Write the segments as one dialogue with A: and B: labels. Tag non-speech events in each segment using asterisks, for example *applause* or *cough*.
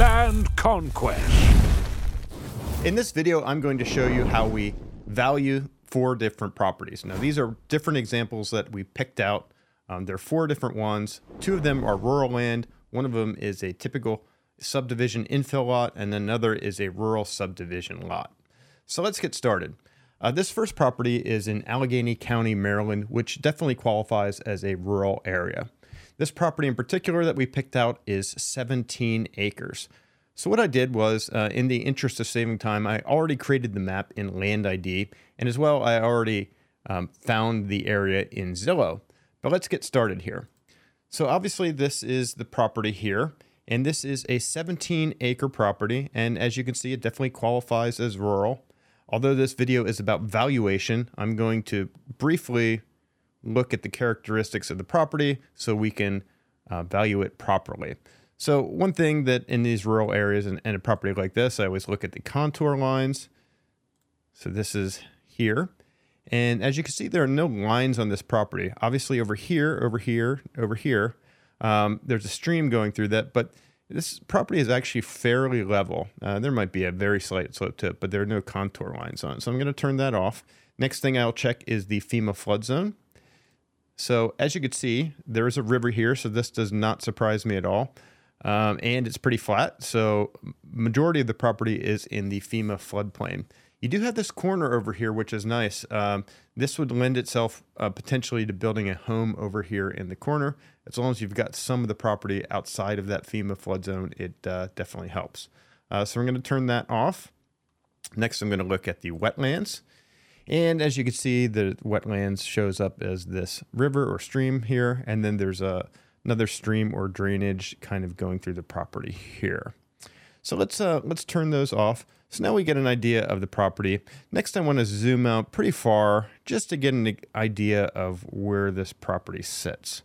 A: Land Conquest.
B: In this video, I'm going to show you how we value four different properties. Now, these are different examples that we picked out. Um, there are four different ones. Two of them are rural land. One of them is a typical subdivision infill lot, and another is a rural subdivision lot. So let's get started. Uh, this first property is in Allegany County, Maryland, which definitely qualifies as a rural area. This property in particular that we picked out is 17 acres. So what I did was, uh, in the interest of saving time, I already created the map in Land ID, and as well, I already um, found the area in Zillow. But let's get started here. So obviously, this is the property here, and this is a 17 acre property, and as you can see, it definitely qualifies as rural. Although this video is about valuation, I'm going to briefly look at the characteristics of the property so we can uh, value it properly. So one thing that in these rural areas and, and a property like this, I always look at the contour lines. So this is here. And as you can see, there are no lines on this property. Obviously over here, over here, over here, um, there's a stream going through that, but this property is actually fairly level. Uh, there might be a very slight slope to it, but there are no contour lines on it. So I'm going to turn that off. Next thing I'll check is the FEMA flood zone. So as you can see, there is a river here, so this does not surprise me at all. Um, and it's pretty flat, so majority of the property is in the FEMA floodplain. You do have this corner over here, which is nice. Um, this would lend itself uh, potentially to building a home over here in the corner. As long as you've got some of the property outside of that FEMA flood zone, it uh, definitely helps. Uh, so I'm going to turn that off. Next, I'm going to look at the wetlands. And as you can see, the wetlands shows up as this river or stream here, and then there's a another stream or drainage kind of going through the property here. So let's uh, let's turn those off. So now we get an idea of the property. Next, I want to zoom out pretty far just to get an idea of where this property sits.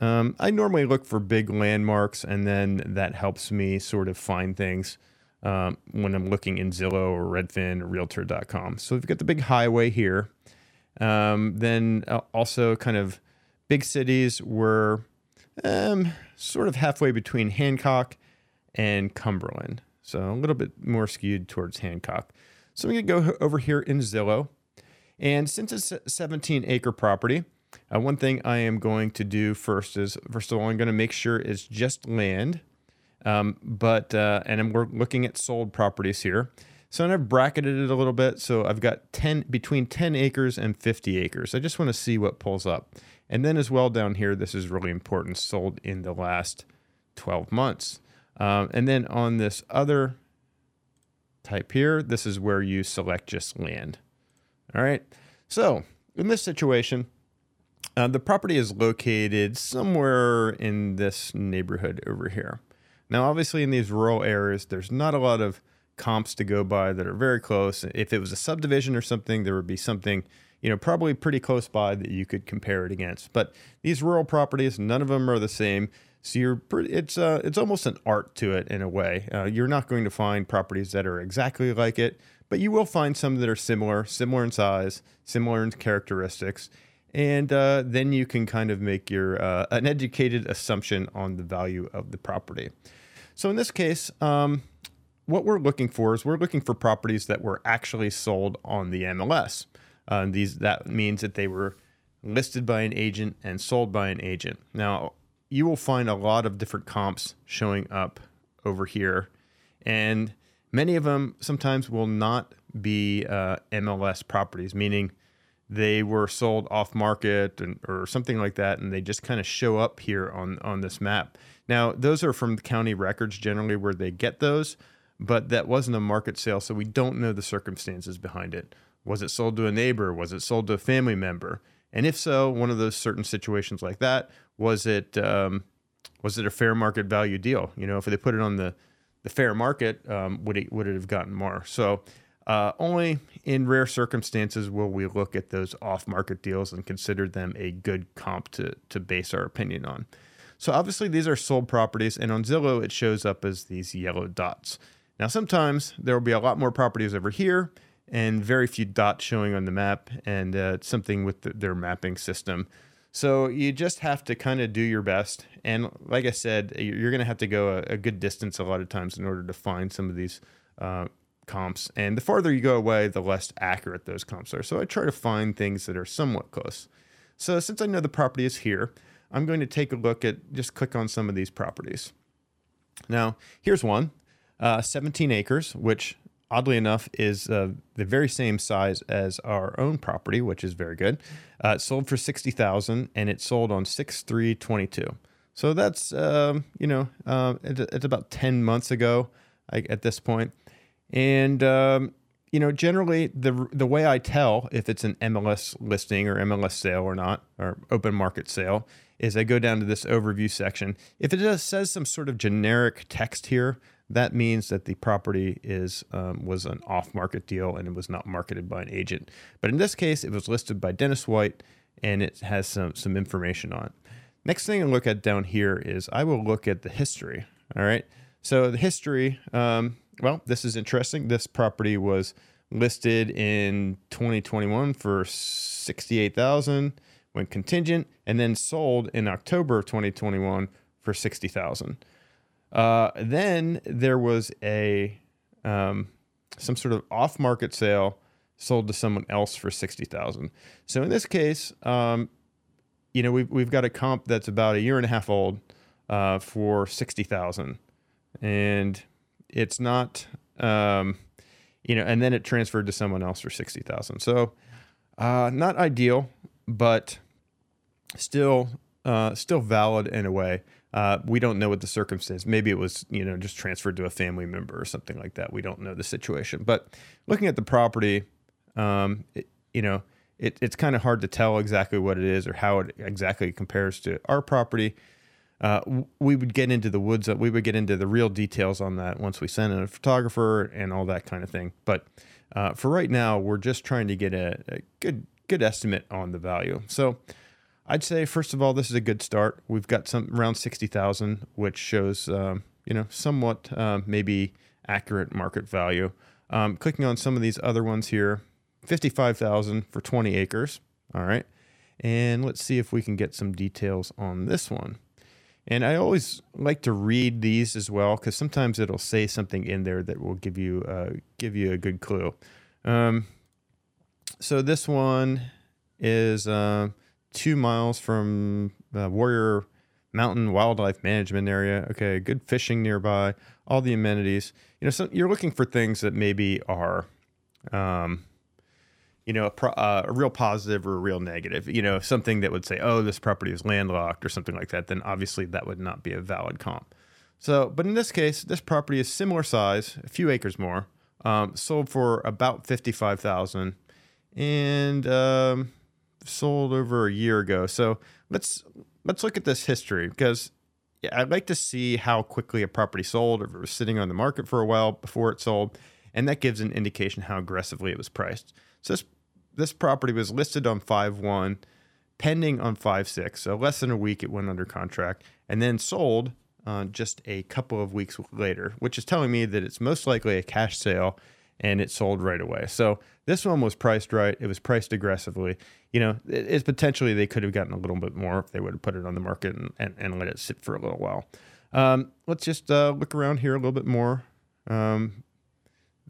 B: Um, I normally look for big landmarks, and then that helps me sort of find things um, when I'm looking in Zillow or Redfin or Realtor.com. So we've got the big highway here. Um, then uh, also kind of big cities were um, sort of halfway between Hancock and Cumberland. So a little bit more skewed towards Hancock. So I'm going to go over here in Zillow. And since it's a 17 acre property, uh, one thing I am going to do first is, first of all, I'm going to make sure it's just land. Um, but, uh, and we're looking at sold properties here. So I've bracketed it a little bit. So I've got 10, between 10 acres and 50 acres. I just want to see what pulls up. And then as well down here, this is really important, sold in the last 12 months. Um, and then on this other type here, this is where you select just land. All right. So in this situation, uh, the property is located somewhere in this neighborhood over here. Now, obviously, in these rural areas, there's not a lot of comps to go by that are very close. If it was a subdivision or something, there would be something, you know, probably pretty close by that you could compare it against. But these rural properties, none of them are the same. So you're pretty, it's uh, it's almost an art to it in a way. Uh, you're not going to find properties that are exactly like it, but you will find some that are similar, similar in size, similar in characteristics, and uh, then you can kind of make your uh, an educated assumption on the value of the property. So in this case, um, what we're looking for is we're looking for properties that were actually sold on the MLS. Uh, these that means that they were listed by an agent and sold by an agent. Now you will find a lot of different comps showing up over here, and many of them sometimes will not be uh, MLS properties, meaning they were sold off market and, or something like that, and they just kind of show up here on on this map. Now, those are from the county records generally where they get those, but that wasn't a market sale, so we don't know the circumstances behind it. Was it sold to a neighbor? Was it sold to a family member? And if so, one of those certain situations like that, was it um, was it a fair market value deal? You know, if they put it on the the fair market, um, would it would it have gotten more? So uh, only in rare circumstances will we look at those off market deals and consider them a good comp to to base our opinion on. So obviously these are sold properties, and on Zillow it shows up as these yellow dots. Now sometimes there will be a lot more properties over here and very few dots showing on the map, and uh, something with the, their mapping system. So you just have to kind of do your best. And like I said, you're going to have to go a, a, good distance a lot of times in order to find some of these uh, comps. And the farther you go away, the less accurate those comps are. So I try to find things that are somewhat close. So since I know the property is here, I'm going to take a look at just click on some of these properties. Now, here's one uh, 17 acres, which oddly enough is uh, the very same size as our own property, which is very good. Uh, it sold for 60000 and it sold on 6322 So that's, um, you know, uh, it, it's about 10 months ago at this point. And, um, you know, generally the the way I tell if it's an MLS listing or MLS sale or not, or open market sale, is I go down to this overview section. If it just says some sort of generic text here, that means that the property is um, was an off-market deal and it was not marketed by an agent. But in this case, it was listed by Dennis White, and it has some some information on it. Next thing I look at down here is I will look at the history. All right, so the history. Um, well, this is interesting. This property was listed in 2021 for 68,000 when contingent, and then sold in October of 2021 for 60,000. Uh, then there was a um, some sort of off-market sale sold to someone else for sixty thousand. So in this case, um, you know we've we've got a comp that's about a year and a half old uh, for sixty thousand, and it's not um, you know, and then it transferred to someone else for sixty thousand. So uh, not ideal, but still uh, still valid in a way. Uh, we don't know what the circumstance. Maybe it was, you know, just transferred to a family member or something like that. We don't know the situation. But looking at the property, um, it, you know, it, it's kind of hard to tell exactly what it is or how it exactly compares to our property. Uh, we would get into the woods. Uh, we would get into the real details on that once we send in a photographer and all that kind of thing. But uh, for right now, we're just trying to get a, a good good estimate on the value. So I'd say first of all, this is a good start. We've got some around sixty thousand, which shows um, you know somewhat uh, maybe accurate market value. Um, clicking on some of these other ones here, fifty-five thousand for twenty acres. All right, and let's see if we can get some details on this one. And I always like to read these as well because sometimes it'll say something in there that will give you uh, give you a good clue. Um, so this one is. Uh, two miles from the Warrior Mountain Wildlife Management Area. Okay, good fishing nearby, all the amenities. You know, so you're looking for things that maybe are, um, you know, a, pro, uh, a, real positive or a real negative. You know, something that would say, "Oh, this property is landlocked" or something like that. Then obviously that would not be a valid comp. So, but in this case, this property is similar size, a few acres more, um, sold for about fifty-five thousand, and um, sold over a year ago. So let's let's look at this history because I'd like to see how quickly a property sold, or if it was sitting on the market for a while before it sold, and that gives an indication how aggressively it was priced. So this this property was listed on five one, pending on five six. So less than a week it went under contract, and then sold uh, just a couple of weeks later, which is telling me that it's most likely a cash sale and it sold right away. So this one was priced right. It was priced aggressively. You know, it, it's potentially they could have gotten a little bit more if they would have put it on the market and, and, and let it sit for a little while. Um, let's just uh, look around here a little bit more. Um,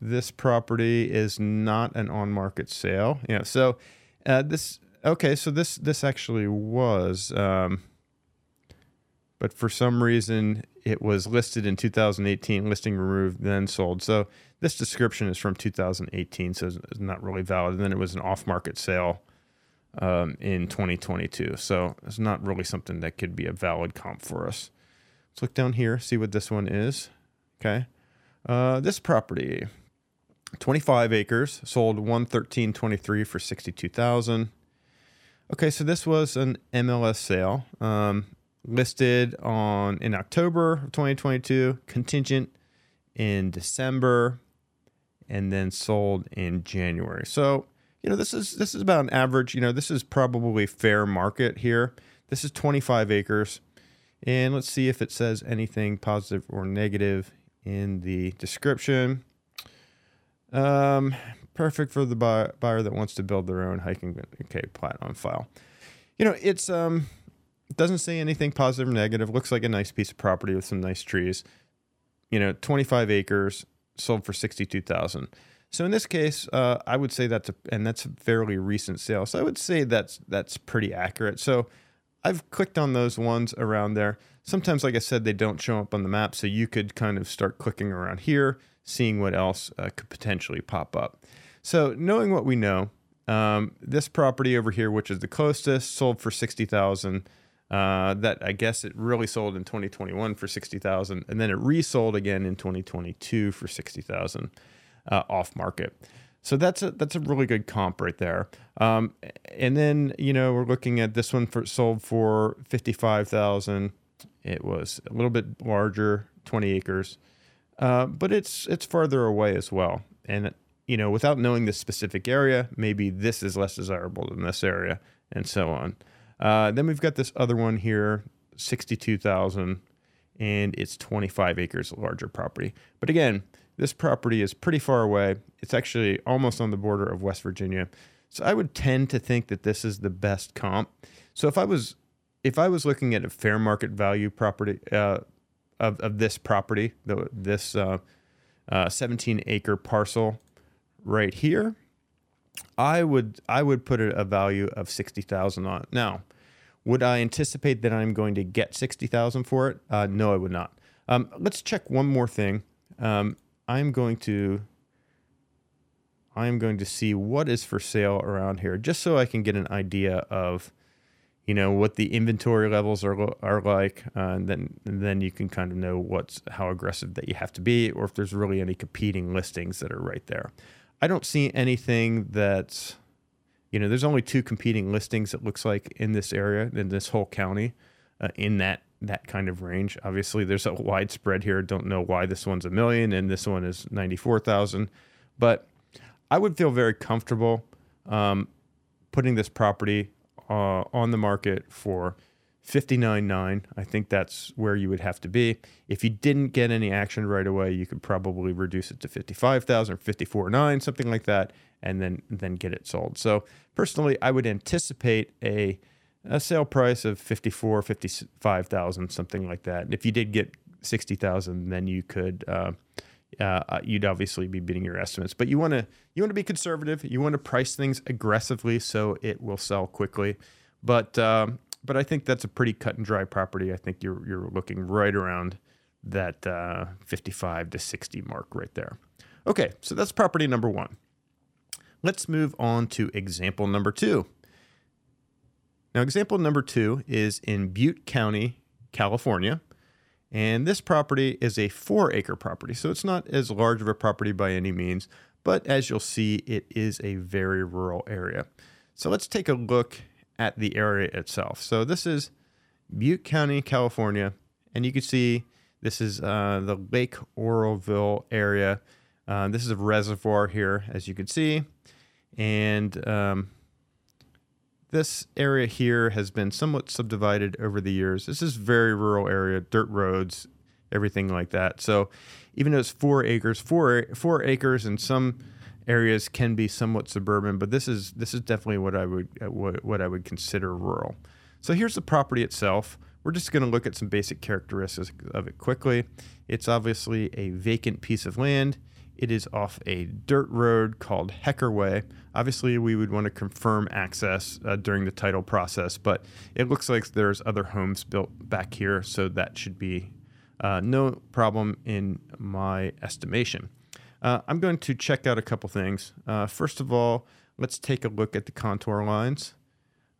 B: this property is not an on-market sale. Yeah. So uh, this okay. So this this actually was, um, but for some reason it was listed in 2018. Listing removed, then sold. So this description is from 2018, so it's not really valid. And then it was an off-market sale um, in 2022, so it's not really something that could be a valid comp for us. Let's look down here, see what this one is. Okay, uh, this property, 25 acres, sold 113.23 for 62,000. Okay, so this was an MLS sale, um, listed on in October of 2022, contingent in December and then sold in January. So, you know, this is this is about an average, you know, this is probably fair market here. This is 25 acres. And let's see if it says anything positive or negative in the description. Um, perfect for the buyer, buyer that wants to build their own hiking okay plat on file. you know, it's um doesn't say anything positive or negative. Looks like a nice piece of property with some nice trees. You know, 25 acres sold for 62,000. So in this case, uh, I would say that's a and that's a fairly recent sale. So I would say that's that's pretty accurate. So I've clicked on those ones around there. Sometimes, like I said, they don't show up on the map, so you could kind of start clicking around here, seeing what else uh, could potentially pop up. So knowing what we know, um, this property over here, which is the closest, sold for sixty thousand. Uh, that I guess it really sold in 2021 for 60,000 and then it resold again in 2022 for 60,000 uh, off market. So that's a that's a really good comp right there. Um, and then you know we're looking at this one for sold for 55,000. It was a little bit larger, 20 acres. Uh, but it's it's farther away as well. And you know, without knowing the specific area, maybe this is less desirable than this area, and so on. Uh, then we've got this other one here, 62,000, and it's 25 acres larger property. But again, this property is pretty far away. It's actually almost on the border of West Virginia. So I would tend to think that this is the best comp. So if I was if I was looking at a fair market value property uh, of, of this property, the, this uh, uh, 17 acre parcel right here, I would I would put a, a value of 60,000 on it. Now, would I anticipate that I'm going to get 60,000 for it? Uh, no, I would not. Um, let's check one more thing. Um, I'm going to I'm going to see what is for sale around here just so I can get an idea of you know what the inventory levels are are like uh, and then and then you can kind of know what's how aggressive that you have to be or if there's really any competing listings that are right there. I don't see anything that's you know there's only two competing listings it looks like in this area in this whole county uh, in that that kind of range. Obviously, there's a wide spread here. Don't know why this one's a million and this one is 94,000, but I would feel very comfortable um, putting this property uh, on the market for 59.9. I think that's where you would have to be. If you didn't get any action right away, you could probably reduce it to 55,000 or 54.9, something like that, and then then get it sold. So personally, I would anticipate a a sale price of 54 55,000 something like that. And if you did get 60,000 then you could uh, uh, you'd obviously be beating your estimates. But you want to you want to be conservative. You want to price things aggressively so it will sell quickly. But um, but I think that's a pretty cut and dry property. I think you're you're looking right around that uh, 55 to 60 mark right there. Okay, so that's property number one. Let's move on to example number two. Now, example number two is in Butte County, California. And this property is a four acre property. So it's not as large of a property by any means, but as you'll see, it is a very rural area. So let's take a look at the area itself. So this is Butte County, California, and you can see this is uh, the Lake Oroville area. Uh, this is a reservoir here, as you can see, and um, this area here has been somewhat subdivided over the years. This is very rural area, dirt roads, everything like that. So even though it's four acres, four four acres in some areas can be somewhat suburban, but this is this is definitely what I would what I would consider rural. So here's the property itself. We're just going to look at some basic characteristics of it quickly. It's obviously a vacant piece of land. It is off a dirt road called Hecker Way. Obviously, we would want to confirm access uh, during the title process, but it looks like there's other homes built back here, so that should be uh, no problem in my estimation. Uh, I'm going to check out a couple things. Uh, first of all, let's take a look at the contour lines.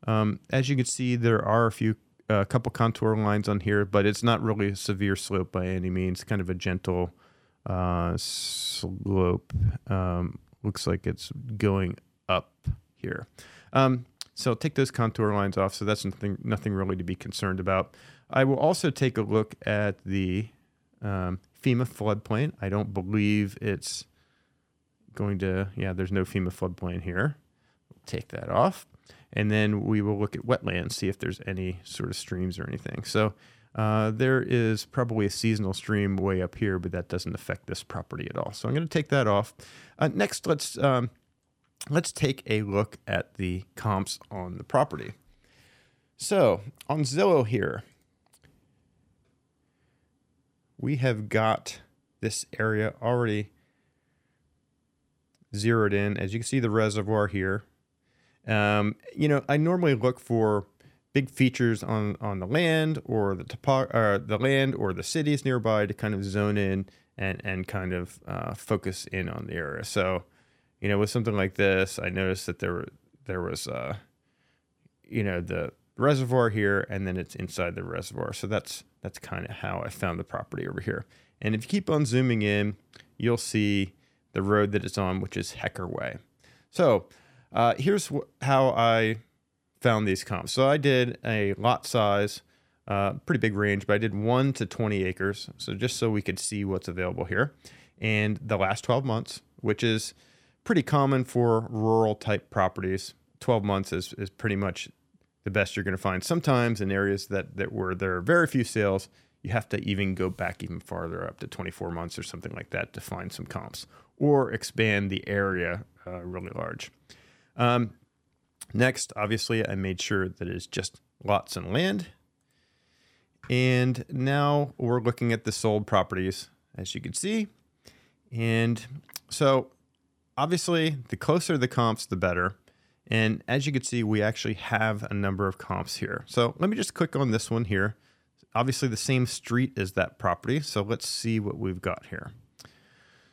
B: Um, as you can see, there are a few a couple contour lines on here, but it's not really a severe slope by any means. Kind of a gentle uh, slope. Um, looks like it's going up here. Um, so take those contour lines off. So that's nothing, nothing really to be concerned about. I will also take a look at the um, FEMA floodplain. I don't believe it's going to, yeah, there's no FEMA floodplain here. We'll take that off. And then we will look at wetlands, see if there's any sort of streams or anything. So uh, there is probably a seasonal stream way up here, but that doesn't affect this property at all. So I'm going to take that off. Uh, next, let's um, let's take a look at the comps on the property. So on Zillow here, we have got this area already zeroed in. As you can see, the reservoir here. Um, you know, I normally look for big features on on the land or the topo- uh, the land or the cities nearby to kind of zone in and and kind of uh, focus in on the area. So, you know, with something like this, I noticed that there there was uh, you know the reservoir here, and then it's inside the reservoir. So that's that's kind of how I found the property over here. And if you keep on zooming in, you'll see the road that it's on, which is Hecker Way. So uh, here's wh- how I found these comps. So I did a lot size, uh, pretty big range, but I did one to 20 acres. So just so we could see what's available here. And the last 12 months, which is pretty common for rural type properties. 12 months is, is pretty much the best you're going to find. Sometimes in areas that, that where there are very few sales, you have to even go back even farther up to 24 months or something like that to find some comps or expand the area uh, really large. Um, next, obviously, I made sure that it's just lots and land. And now we're looking at the sold properties, as you can see. And so, obviously, the closer the comps, the better. And as you can see, we actually have a number of comps here. So let me just click on this one here. Obviously, the same street as that property. So let's see what we've got here.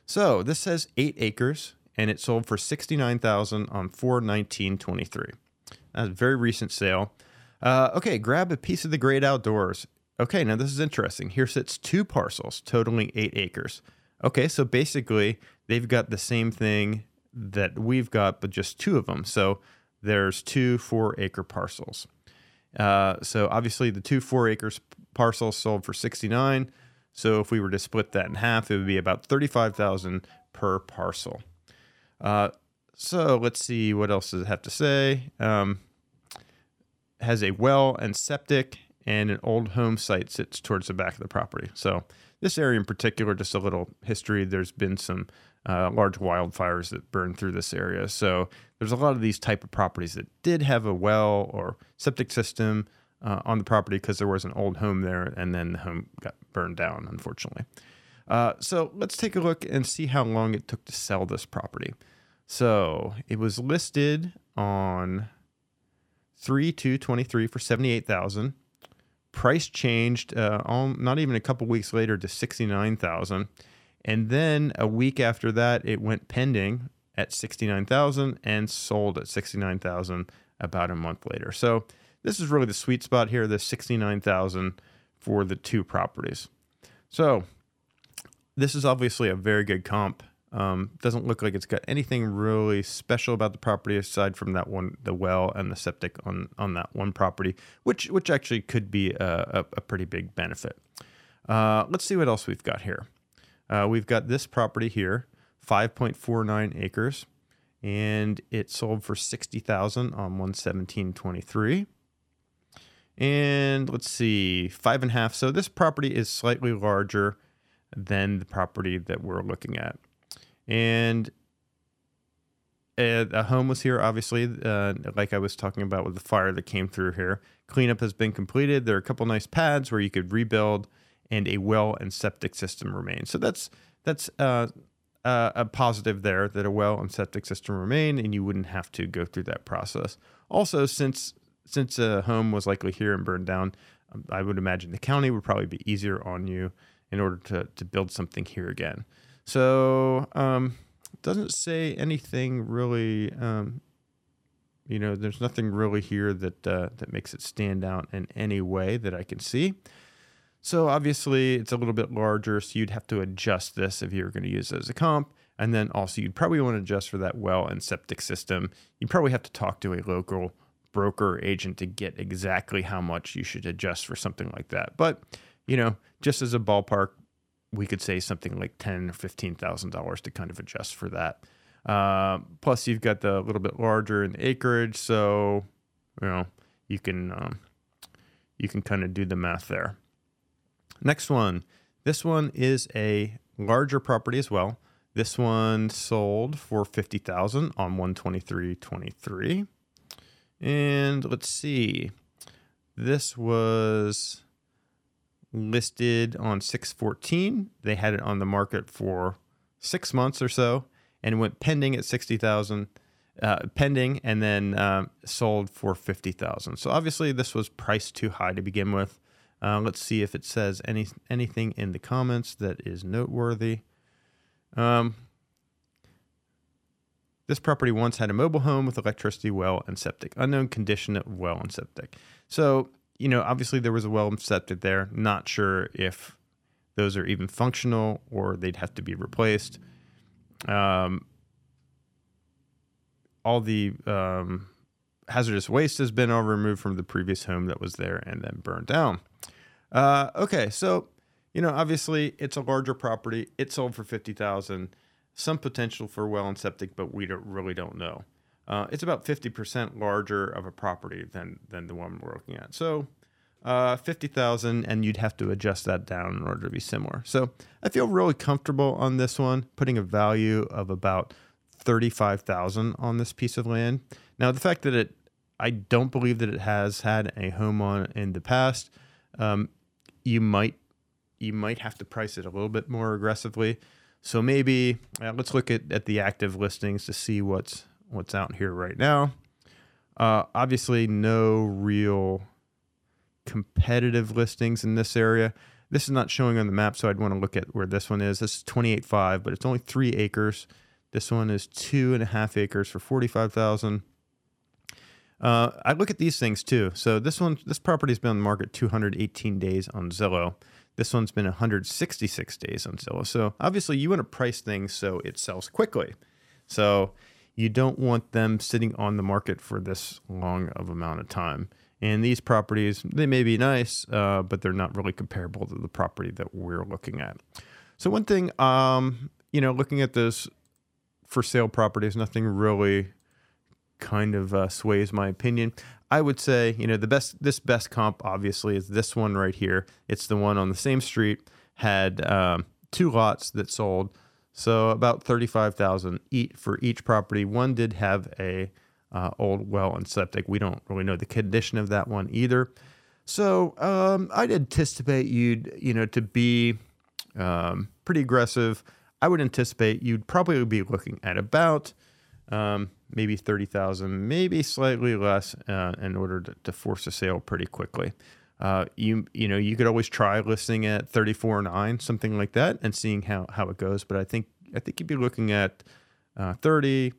B: So this says eight acres, and it sold for sixty-nine thousand on four nineteen twenty-three. That's a very recent sale. Uh, okay, grab a piece of the great outdoors. Okay, now this is interesting. Here sits two parcels totaling eight acres. Okay, so basically they've got the same thing that we've got, but just two of them. So there's two four acre parcels. Uh, so obviously the two four acres parcels sold for 69. So if we were to split that in half, it would be about 35,000 per parcel. Uh, so let's see what else does it have to say. Um, has a well and septic and an old home site sits towards the back of the property. So this area in particular, just a little history. There's been some uh, large wildfires that burned through this area. So there's a lot of these type of properties that did have a well or septic system uh, on the property because there was an old home there, and then the home got burned down, unfortunately. Uh, so let's take a look and see how long it took to sell this property. So it was listed on 3 2 23 for 78000 Price changed uh, all, not even a couple weeks later to 69000 and then a week after that, it went pending at 69,000 and sold at 69,000 about a month later. So this is really the sweet spot here, the 69,000 for the two properties. So this is obviously a very good comp. Um, doesn't look like it's got anything really special about the property aside from that one, the well and the septic on on that one property, which which actually could be a, a, a pretty big benefit. Uh, let's see what else we've got here. Uh, we've got this property here, 5.49 acres, and it sold for 60,000 on 117.23. And let's see, five and a half. So this property is slightly larger than the property that we're looking at. And uh, a home was here, obviously, uh, like I was talking about with the fire that came through here. Cleanup has been completed. There are a couple nice pads where you could rebuild and a well and septic system remain. So that's that's uh, uh, a positive there that a well and septic system remain, and you wouldn't have to go through that process. Also, since since a home was likely here and burned down, um, I would imagine the county would probably be easier on you in order to to build something here again. So um, doesn't say anything really. Um, you know, there's nothing really here that uh, that makes it stand out in any way that I can see. So obviously it's a little bit larger, so you'd have to adjust this if you were going to use it as a comp. And then also you'd probably want to adjust for that well and septic system. You'd probably have to talk to a local broker agent to get exactly how much you should adjust for something like that. But, you know, just as a ballpark, we could say something like ten or fifteen thousand dollars to kind of adjust for that. Uh, plus, you've got the little bit larger in the acreage, so you know you can um, you can kind of do the math there. Next one. This one is a larger property as well. This one sold for 50,000 on 123.23. And let's see. This was listed on 614. They had it on the market for six months or so and went pending at 60,000 uh, pending and then um, sold for 50,000. So obviously this was priced too high to begin with. Uh, let's see if it says any anything in the comments that is noteworthy. Um, this property once had a mobile home with electricity, well, and septic. Unknown condition of well and septic. So, you know, obviously there was a well and septic there. Not sure if those are even functional or they'd have to be replaced. Um, all the um, hazardous waste has been all removed from the previous home that was there and then burned down. Uh, okay, so you know, obviously it's a larger property. It sold for fifty thousand some potential for well and septic, but we don't, really don't know. Uh, it's about 50% larger of a property than than the one we're looking at. So, uh, 50,000, and you'd have to adjust that down in order to be similar. So, I feel really comfortable on this one, putting a value of about 35,000 on this piece of land. Now, the fact that it, I don't believe that it has had a home on in the past. Um, you might you might have to price it a little bit more aggressively. So maybe uh, let's look at, at the active listings to see what's what's out here right now. Uh, obviously, no real competitive listings in this area. This is not showing on the map, so I'd want to look at where this one is. This is 28.5, but it's only three acres. This one is two and a half acres for 45,000. Uh, I look at these things too. So this one, this property's been on the market 218 days on Zillow. This one's been 166 days on Zillow. So obviously, you want to price things so it sells quickly. So you don't want them sitting on the market for this long of amount of time. And these properties, they may be nice, uh, but they're not really comparable to the property that we're looking at. So one thing, um, you know, looking at this for sale properties, nothing really kind of uh, sways my opinion. I would say, you know, the best this best comp obviously is this one right here. It's the one on the same street had um, two lots that sold, so about thirty five thousand each for each property. One did have a uh, old well and septic. We don't really know the condition of that one either. So um, I'd anticipate you'd you know to be um, pretty aggressive. I would anticipate you'd probably be looking at about um, maybe 30,000, maybe slightly less uh, in order to, to, force a sale pretty quickly. Uh, you you know you could always try listing at 34 9 something like that and seeing how how it goes but I think I think you'd be looking at uh, 30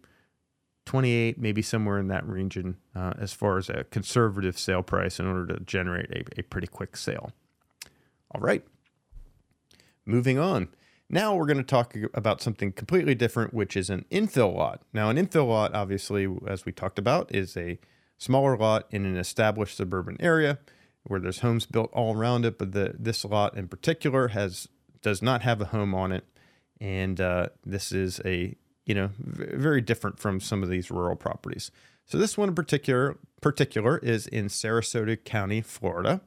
B: 28 maybe somewhere in that region uh, as far as a conservative sale price in order to generate a, a pretty quick sale. All right. Moving on. Now we're going to talk about something completely different, which is an infill lot. Now, an infill lot, obviously, as we talked about, is a smaller lot in an established suburban area where there's homes built all around it. But the, this lot in particular has does not have a home on it, and uh, this is a you know very different from some of these rural properties. So this one in particular particular is in Sarasota County, Florida,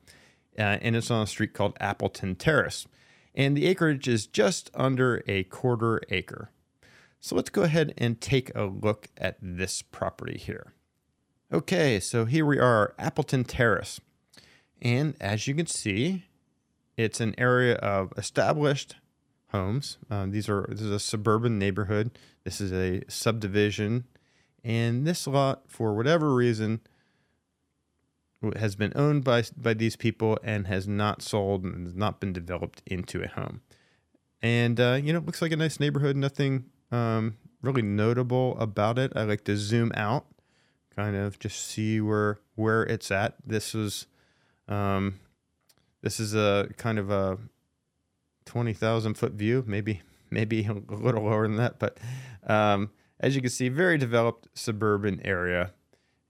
B: uh, and it's on a street called Appleton Terrace and the acreage is just under a quarter acre. So let's go ahead and take a look at this property here. Okay, so here we are, Appleton Terrace. And as you can see, it's an area of established homes. Um, these are this is a suburban neighborhood. This is a subdivision, and this lot, for whatever reason, has been owned by by these people and has not sold and has not been developed into a home. And uh, you know, it looks like a nice neighborhood. Nothing um, really notable about it. I like to zoom out, kind of just see where where it's at. This is um, this is a kind of a twenty thousand foot view, maybe *laughs* maybe a little lower than that, but um, as you can see, very developed suburban area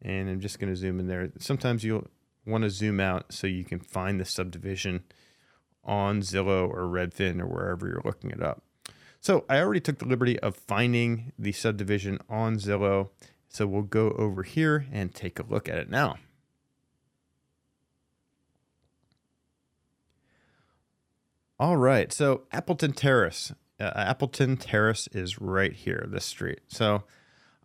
B: and I'm just going to zoom in there. Sometimes you'll want to zoom out so you can find the subdivision on Zillow or Redfin or wherever you're looking it up. So I already took the liberty of finding the subdivision on Zillow. So we'll go over here and take a look at it now. All right, so Appleton Terrace. Uh, Appleton Terrace is right here, this street. So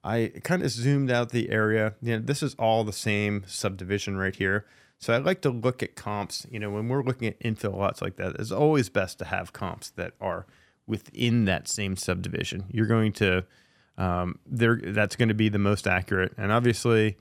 B: I kind of zoomed out the area. You know, this is all the same subdivision right here. So I like to look at comps. You know, when we're looking at infill lots like that, it's always best to have comps that are within that same subdivision. You're going to um, there that's going to be the most accurate, and obviously,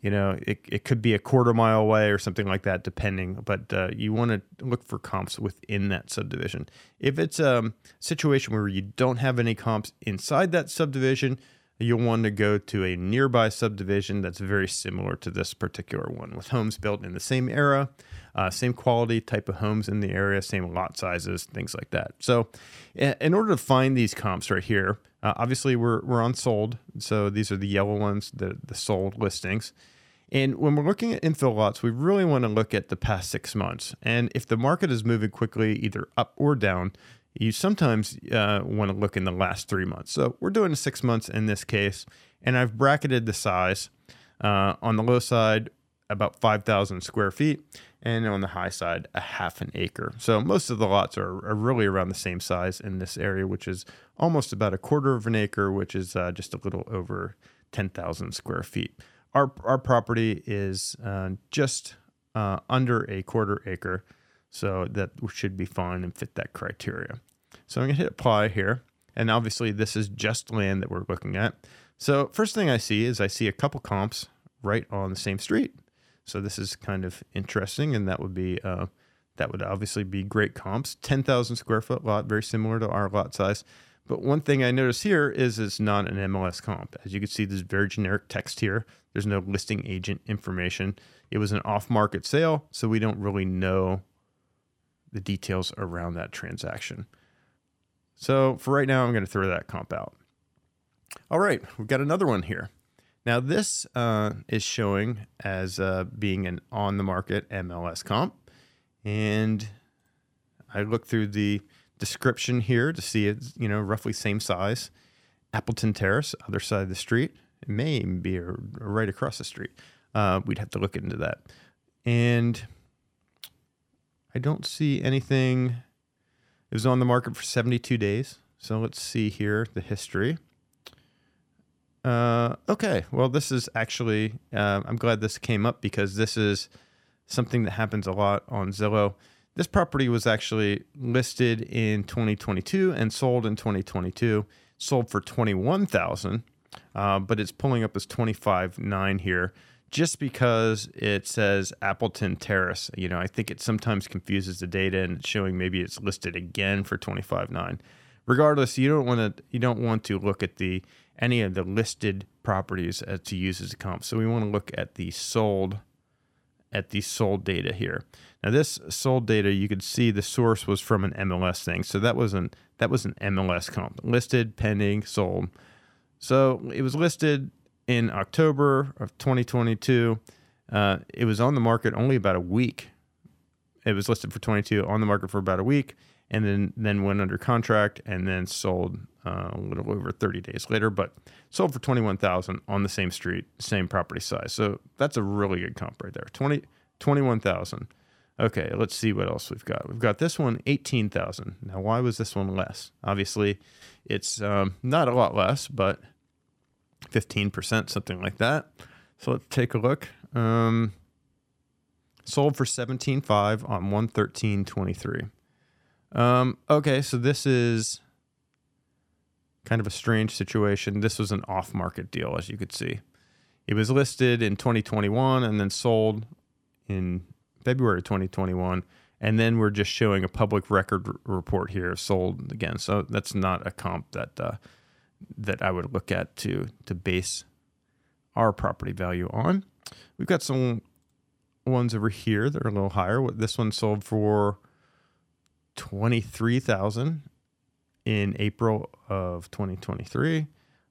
B: you know, it, it could be a quarter mile away or something like that, depending. But uh, you want to look for comps within that subdivision. If it's a situation where you don't have any comps inside that subdivision, you'll want to go to a nearby subdivision that's very similar to this particular one with homes built in the same era, uh, same quality type of homes in the area, same lot sizes, things like that. So, in order to find these comps right here, uh, obviously we're, we're on sold. So, these are the yellow ones, the, the sold listings. And when we're looking at infill lots, we really want to look at the past six months. And if the market is moving quickly, either up or down, you sometimes uh, want to look in the last three months. So we're doing six months in this case, and I've bracketed the size uh, on the low side about 5,000 square feet, and on the high side a half an acre. So most of the lots are, are really around the same size in this area, which is almost about a quarter of an acre, which is uh, just a little over 10,000 square feet. Our our property is uh, just uh, under a quarter acre. So that should be fine and fit that criteria. So I'm going to hit apply here. And obviously, this is just land that we're looking at. So, first thing I see is I see a couple comps right on the same street. So, this is kind of interesting. And that would be, uh, that would obviously be great comps. 10,000 square foot lot, very similar to our lot size. But one thing I notice here is it's not an MLS comp. As you can see, there's very generic text here. There's no listing agent information. It was an off market sale, so we don't really know the details around that transaction. So for right now, I'm going to throw that comp out. All right, we've got another one here. Now this uh, is showing as uh, being an on the market MLS comp, and I look through the description here to see it's you know roughly same size. Appleton Terrace, other side of the street. It may be right across the street. Uh, we'd have to look into that. And I don't see anything. It was on the market for 72 days. So let's see here the history. Uh, okay, well, this is actually, uh, I'm glad this came up because this is something that happens a lot on Zillow. This property was actually listed in 2022 and sold in 2022, sold for 21,000, uh, but it's pulling up as 25.9 here just because it says Appleton Terrace. You know, I think it sometimes confuses the data and it's showing maybe it's listed again for 25.9. Regardless, you don't want to you don't want to look at the any of the listed properties as, to use as a comp. So we want to look at the sold at the sold data here. Now this sold data, you could see the source was from an MLS thing. So that was an that was an MLS comp. Listed, pending, sold. So it was listed in October of 2022. Uh, it was on the market only about a week. It was listed for 22 on the market for about a week, and then then went under contract and then sold uh, a little over 30 days later. But sold for 21,000 on the same street, same property size. So that's a really good comp right there. 20 21,000. Okay, let's see what else we've got. We've got this one, 18,000. Now, why was this one less? Obviously, it's um, not a lot less, but 15%, something like that. So let's take a look. Um, sold for 17.5 on 113.23. Um, okay, so this is kind of a strange situation. This was an off market deal, as you could see. It was listed in 2021 and then sold in February 2021. And then we're just showing a public record r- report here, sold again. So that's not a comp that uh, that I would look at to to base our property value on. We've got some ones over here that are a little higher. This one sold for twenty three thousand in April of twenty twenty three.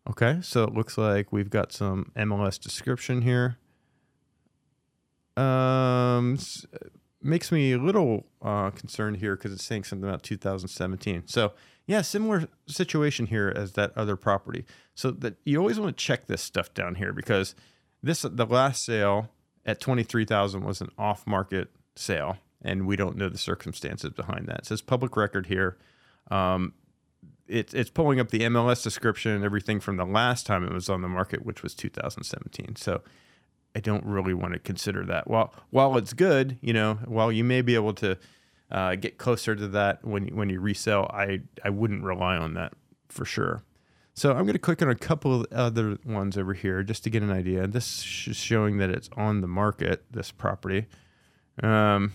B: Okay, so it looks like we've got some MLS description here. Um, makes me a little uh, concerned here because it's saying something about 2017. So yeah, similar situation here as that other property. So that you always want to check this stuff down here because this the last sale at 23,000 was an off-market sale and we don't know the circumstances behind that. It says public record here. Um, it, it's pulling up the MLS description and everything from the last time it was on the market, which was 2017. So I don't really want to consider that. While while it's good, you know, while you may be able to uh, get closer to that when when you resell, I I wouldn't rely on that for sure. So I'm going to click on a couple of other ones over here just to get an idea. This is showing that it's on the market. This property, um,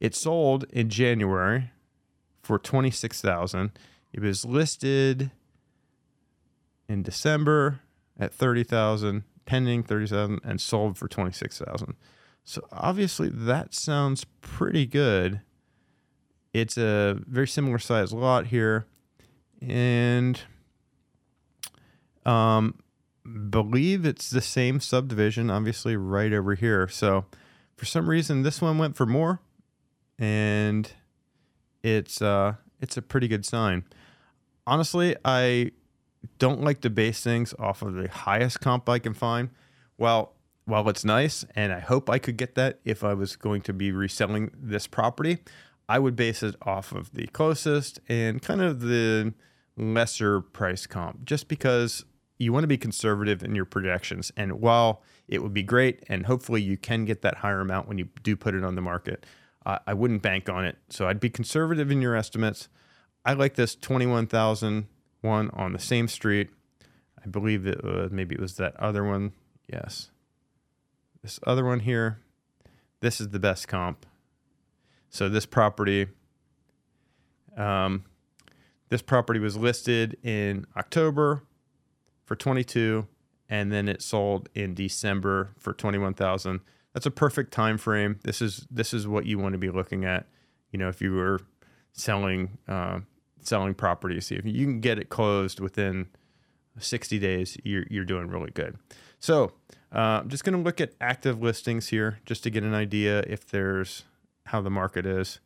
B: it sold in January for twenty six thousand. It was listed in December at thirty thousand, pending thirty thousand, and sold for twenty six thousand. So obviously that sounds pretty good. It's a very similar size lot here, and um, believe it's the same subdivision, obviously right over here. So for some reason, this one went for more, and it's uh, it's a pretty good sign. Honestly, I don't like to base things off of the highest comp I can find. Well, while it's nice, and I hope I could get that if I was going to be reselling this property, I would base it off of the closest and kind of the lesser price comp, just because you want to be conservative in your projections. And while it would be great, and hopefully you can get that higher amount when you do put it on the market, uh, I wouldn't bank on it. So I'd be conservative in your estimates. I like this 21,000 one on the same street. I believe it was maybe it was that other one. Yes. This other one here. This is the best comp. So this property um, this property was listed in October for 22 and then it sold in December for 21,000. That's a perfect time frame. This is this is what you want to be looking at. You know, if you were selling uh, selling property, See if you can get it closed within 60 days, you're, you're doing really good. So uh, I'm just going to look at active listings here just to get an idea if there's how the market is.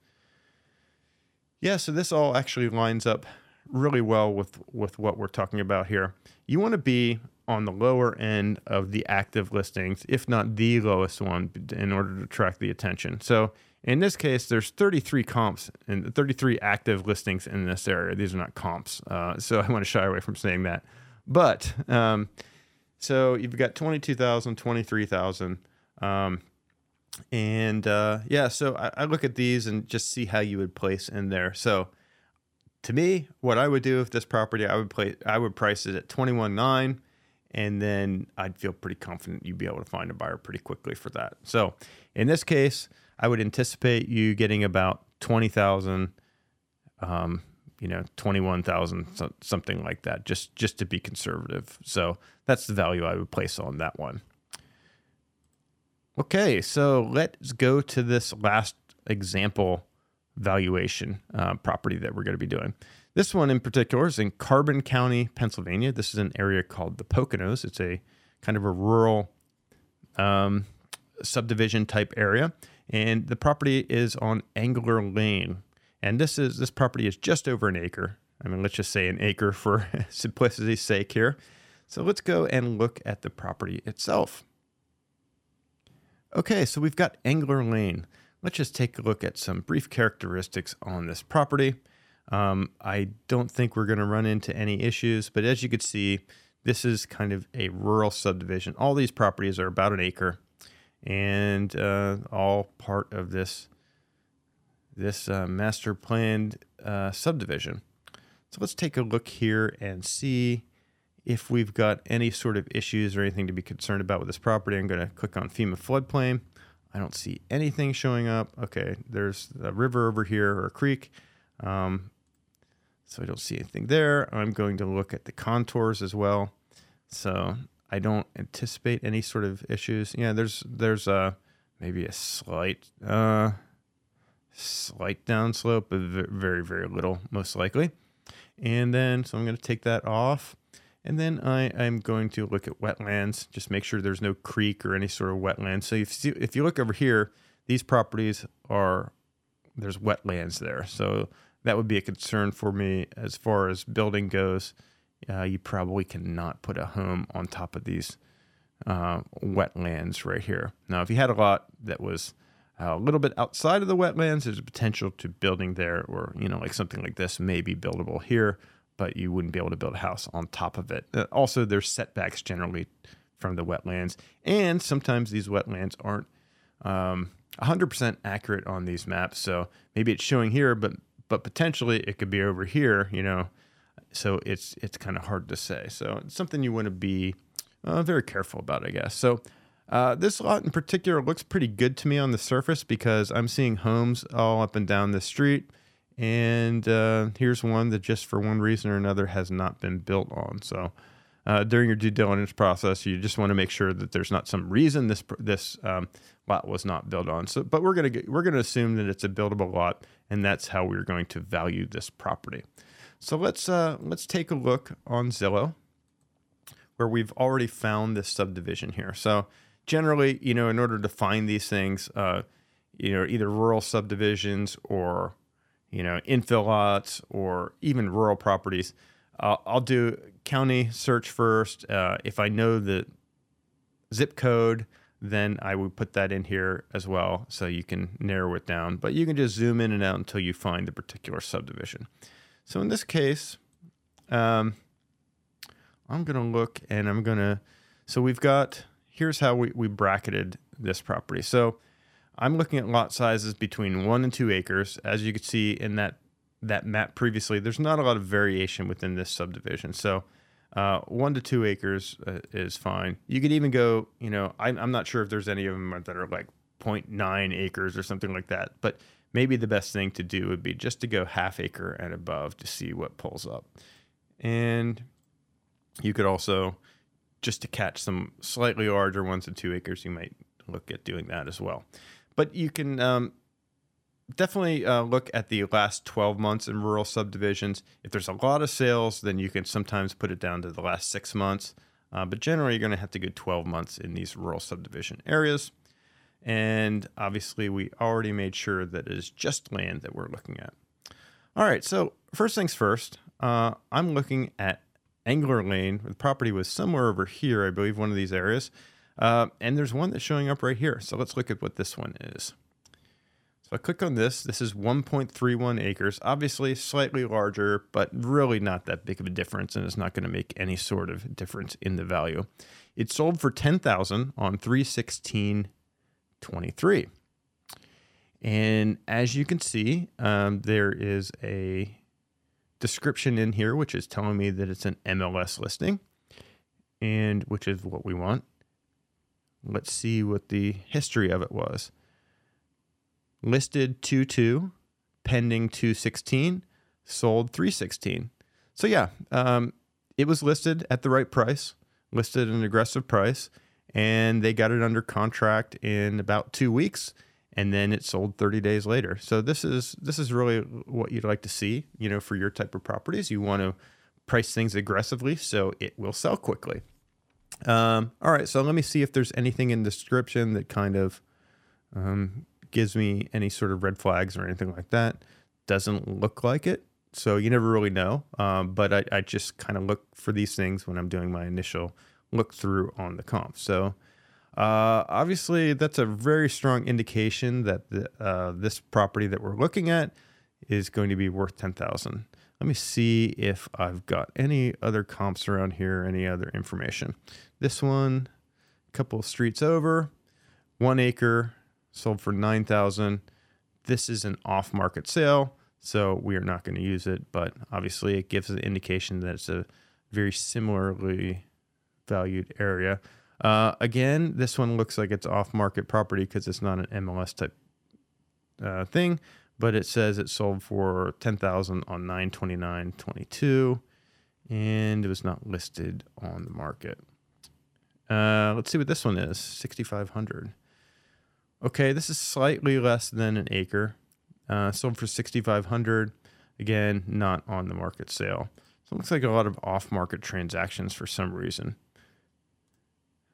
B: Yeah, so this all actually lines up really well with, with what we're talking about here. You want to be on the lower end of the active listings, if not the lowest one, in order to attract the attention. So in this case, there's 33 comps and 33 active listings in this area. These are not comps, uh, so *laughs* I want to shy away from saying that. But um, so you've got 22,000, 23,000. Um, and uh, yeah, so I, I, look at these and just see how you would place in there. So to me, what I would do if this property, I would play, I would price it at 21.9 and then I'd feel pretty confident you'd be able to find a buyer pretty quickly for that. So in this case, I would anticipate you getting about 20,000, um, you know, 21,000, something like that, just, just to be conservative. So that's the value I would place on that one. Okay, so let's go to this last example valuation uh, property that we're going to be doing. This one in particular is in Carbon County, Pennsylvania. This is an area called the Poconos. It's a kind of a rural um, subdivision type area and the property is on Angler Lane. And this is this property is just over an acre. I mean, let's just say an acre for *laughs* simplicity's sake here. So let's go and look at the property itself. Okay, so we've got Angler Lane. Let's just take a look at some brief characteristics on this property. Um, I don't think we're going to run into any issues, but as you can see, this is kind of a rural subdivision. All these properties are about an acre and uh, all part of this this uh, master planned uh, subdivision. So let's take a look here and see if we've got any sort of issues or anything to be concerned about with this property. I'm going to click on FEMA floodplain. I don't see anything showing up. Okay, there's a river over here or a creek. Um, so I don't see anything there. I'm going to look at the contours as well. So I don't anticipate any sort of issues. Yeah, there's there's a maybe a slight uh, slight downslope, but very very little most likely. And then so I'm going to take that off. And then I am going to look at wetlands, just make sure there's no creek or any sort of wetlands. So if you, if you look over here, these properties are there's wetlands there. So that would be a concern for me as far as building goes uh, you probably cannot put a home on top of these uh, wetlands right here. Now, if you had a lot that was uh, a little bit outside of the wetlands, there's a potential to building there, or you know, like something like this may be buildable here, but you wouldn't be able to build a house on top of it. Uh, also, there's setbacks generally from the wetlands. And sometimes these wetlands aren't um, 100% accurate on these maps. So maybe it's showing here, but but potentially it could be over here, you know. So it's it's kind of hard to say. So it's something you want to be uh, very careful about, I guess. So uh, this lot in particular looks pretty good to me on the surface because I'm seeing homes all up and down the street. And uh, here's one that just for one reason or another has not been built on. So uh, during your due diligence process, you just want to make sure that there's not some reason this this um, lot was not built on. So, but we're gonna get, we're gonna assume that it's a buildable lot, and that's how we're going to value this property. So let's uh, let's take a look on Zillow, where we've already found this subdivision here. So generally, you know, in order to find these things, uh, you know, either rural subdivisions or you know infill lots or even rural properties uh, I'll do county search first. Uh, if I know the zip code, then I would put that in here as well so you can narrow it down. But you can just zoom in and out until you find the particular subdivision. So in this case, um, I'm going to look and I'm going to. So we've got, here's how we, we bracketed this property. So I'm looking at lot sizes between one and two acres. As you can see in that that map previously, there's not a lot of variation within this subdivision. So uh, one to two acres uh, is fine. You could even go, you know, I, I'm not sure if there's any of them that are like 0.9 acres or something like that, but maybe the best thing to do would be just to go half acre and above to see what pulls up. And you could also, just to catch some slightly larger ones than two acres, you might look at doing that as well. But you can um, definitely uh, look at the last 12 months in rural subdivisions. If there's a lot of sales, then you can sometimes put it down to the last six months. Uh, but generally, you're going to have to go 12 months in these rural subdivision areas. And obviously, we already made sure that it is just land that we're looking at. All right, so first things first, uh, I'm looking at Angler Lane. The property was somewhere over here, I believe, one of these areas. Uh, and there's one that's showing up right here. So let's look at what this one is. I click on this. This is 1.31 acres. Obviously, slightly larger, but really not that big of a difference, and it's not going to make any sort of difference in the value. It sold for 10000 on 316.23. And as you can see, um, there is a description in here, which is telling me that it's an MLS listing, and which is what we want. Let's see what the history of it was listed 2 2, pending 216, sold 316. So, yeah, um, it was listed at the right price, listed an aggressive price, and they got it under contract in about two weeks and then it sold 30 days later. So this is this is really what you'd like to see, you know, for your type of properties. You want to price things aggressively so it will sell quickly. Um, all right, so let me see if there's anything in the description that kind of um, gives me any sort of red flags or anything like that. Doesn't look like it. So you never really know. Um, but I, I just kind of look for these things when I'm doing my initial look through on the comp. So uh, obviously, that's a very strong indication that the, uh, this property that we're looking at is going to be worth 10000 Let me see if I've got any other comps around here, any other information. This one, a couple streets over, one acre, sold for 9000 This is an off market sale, so we are not going to use it, but obviously it gives an indication that it's a very similarly valued area. Uh, again, this one looks like it's off market property because it's not an MLS type uh, thing, but it says it sold for 10000 on 929.22 and it was not listed on the market. Uh, let's see what this one is 6500 Okay, this is slightly less than an acre. Uh, sold for 6500 Again, not on the market sale. So it looks like a lot of off market transactions for some reason.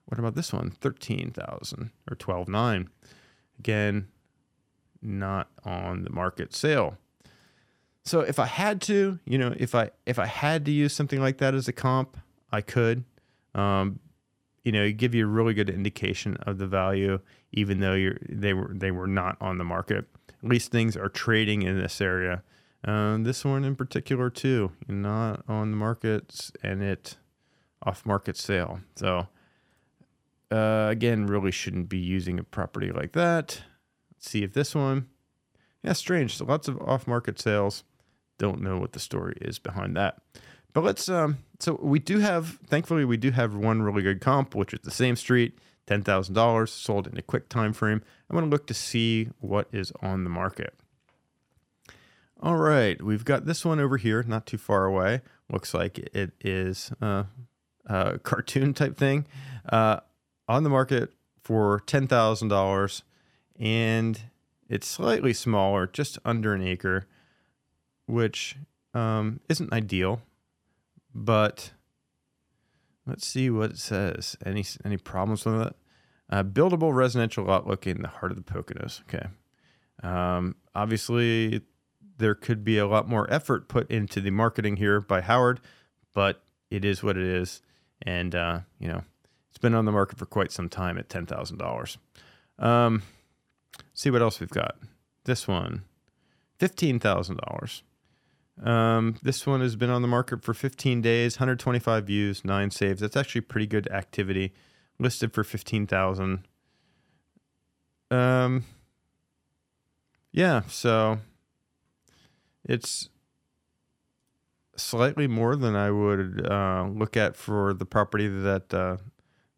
B: What about this one? 13,000 or 12.9. Again, not on the market sale. So if I had to, you know, if I if I had to use something like that as a comp, I could. Um, you know, give you a really good indication of the value, even though you're they were they were not on the market. At least things are trading in this area. Uh, this one in particular too, not on the markets and it off market sale. So uh, again, really shouldn't be using a property like that. Let's see if this one, yeah, strange. So lots of off-market sales. Don't know what the story is behind that. But let's. Um, so we do have, thankfully, we do have one really good comp, which is the same street, ten thousand dollars, sold in a quick time frame. I'm going to look to see what is on the market. All right, we've got this one over here, not too far away. Looks like it is uh, a cartoon type thing uh, on the market for ten thousand dollars, and it's slightly smaller, just under an acre, which um, isn't ideal. But let's see what it says. Any any problems with that? Uh, buildable residential lot located in the heart of the Poconos. Okay. Um, obviously, there could be a lot more effort put into the marketing here by Howard, but it is what it is. And, uh, you know, it's been on the market for quite some time at $10,000. Um, see what else we've got. This one, $15,000. Um, this one has been on the market for 15 days, 125 views, nine saves. That's actually pretty good activity. Listed for 15,000. Um, yeah, so it's slightly more than I would uh, look at for the property that uh,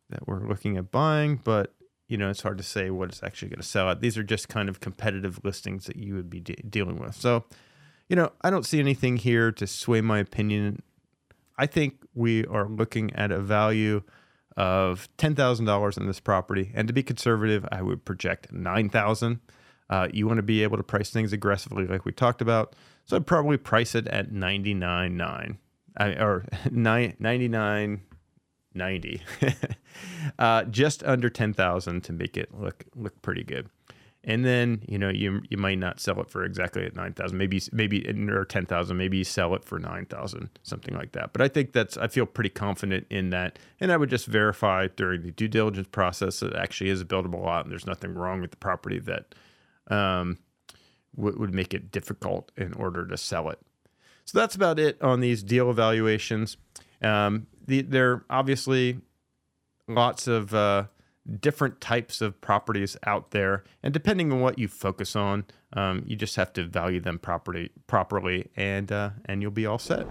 B: that we're looking at buying, but you know it's hard to say what it's actually going to sell at. These are just kind of competitive listings that you would be de- dealing with. So, you know, I don't see anything here to sway my opinion. I think we are looking at a value of ten thousand dollars in this property, and to be conservative, I would project nine thousand. Uh, you want to be able to price things aggressively, like we talked about. So I'd probably price it at 99.9 or *laughs* 99 90 *laughs* uh, just under 10,000 to make it look look pretty good. And then, you know, you you might not sell it for exactly at 9,000, maybe maybe or 10,000, maybe you sell it for 9,000, something like that. But I think that's I feel pretty confident in that and I would just verify during the due diligence process that it actually is a buildable lot and there's nothing wrong with the property that um, w- would make it difficult in order to sell it. So that's about it on these deal evaluations. Um, the, there are obviously lots of uh, different types of properties out there, and depending on what you focus on, um, you just have to value them properly, properly, and uh, and you'll be all set.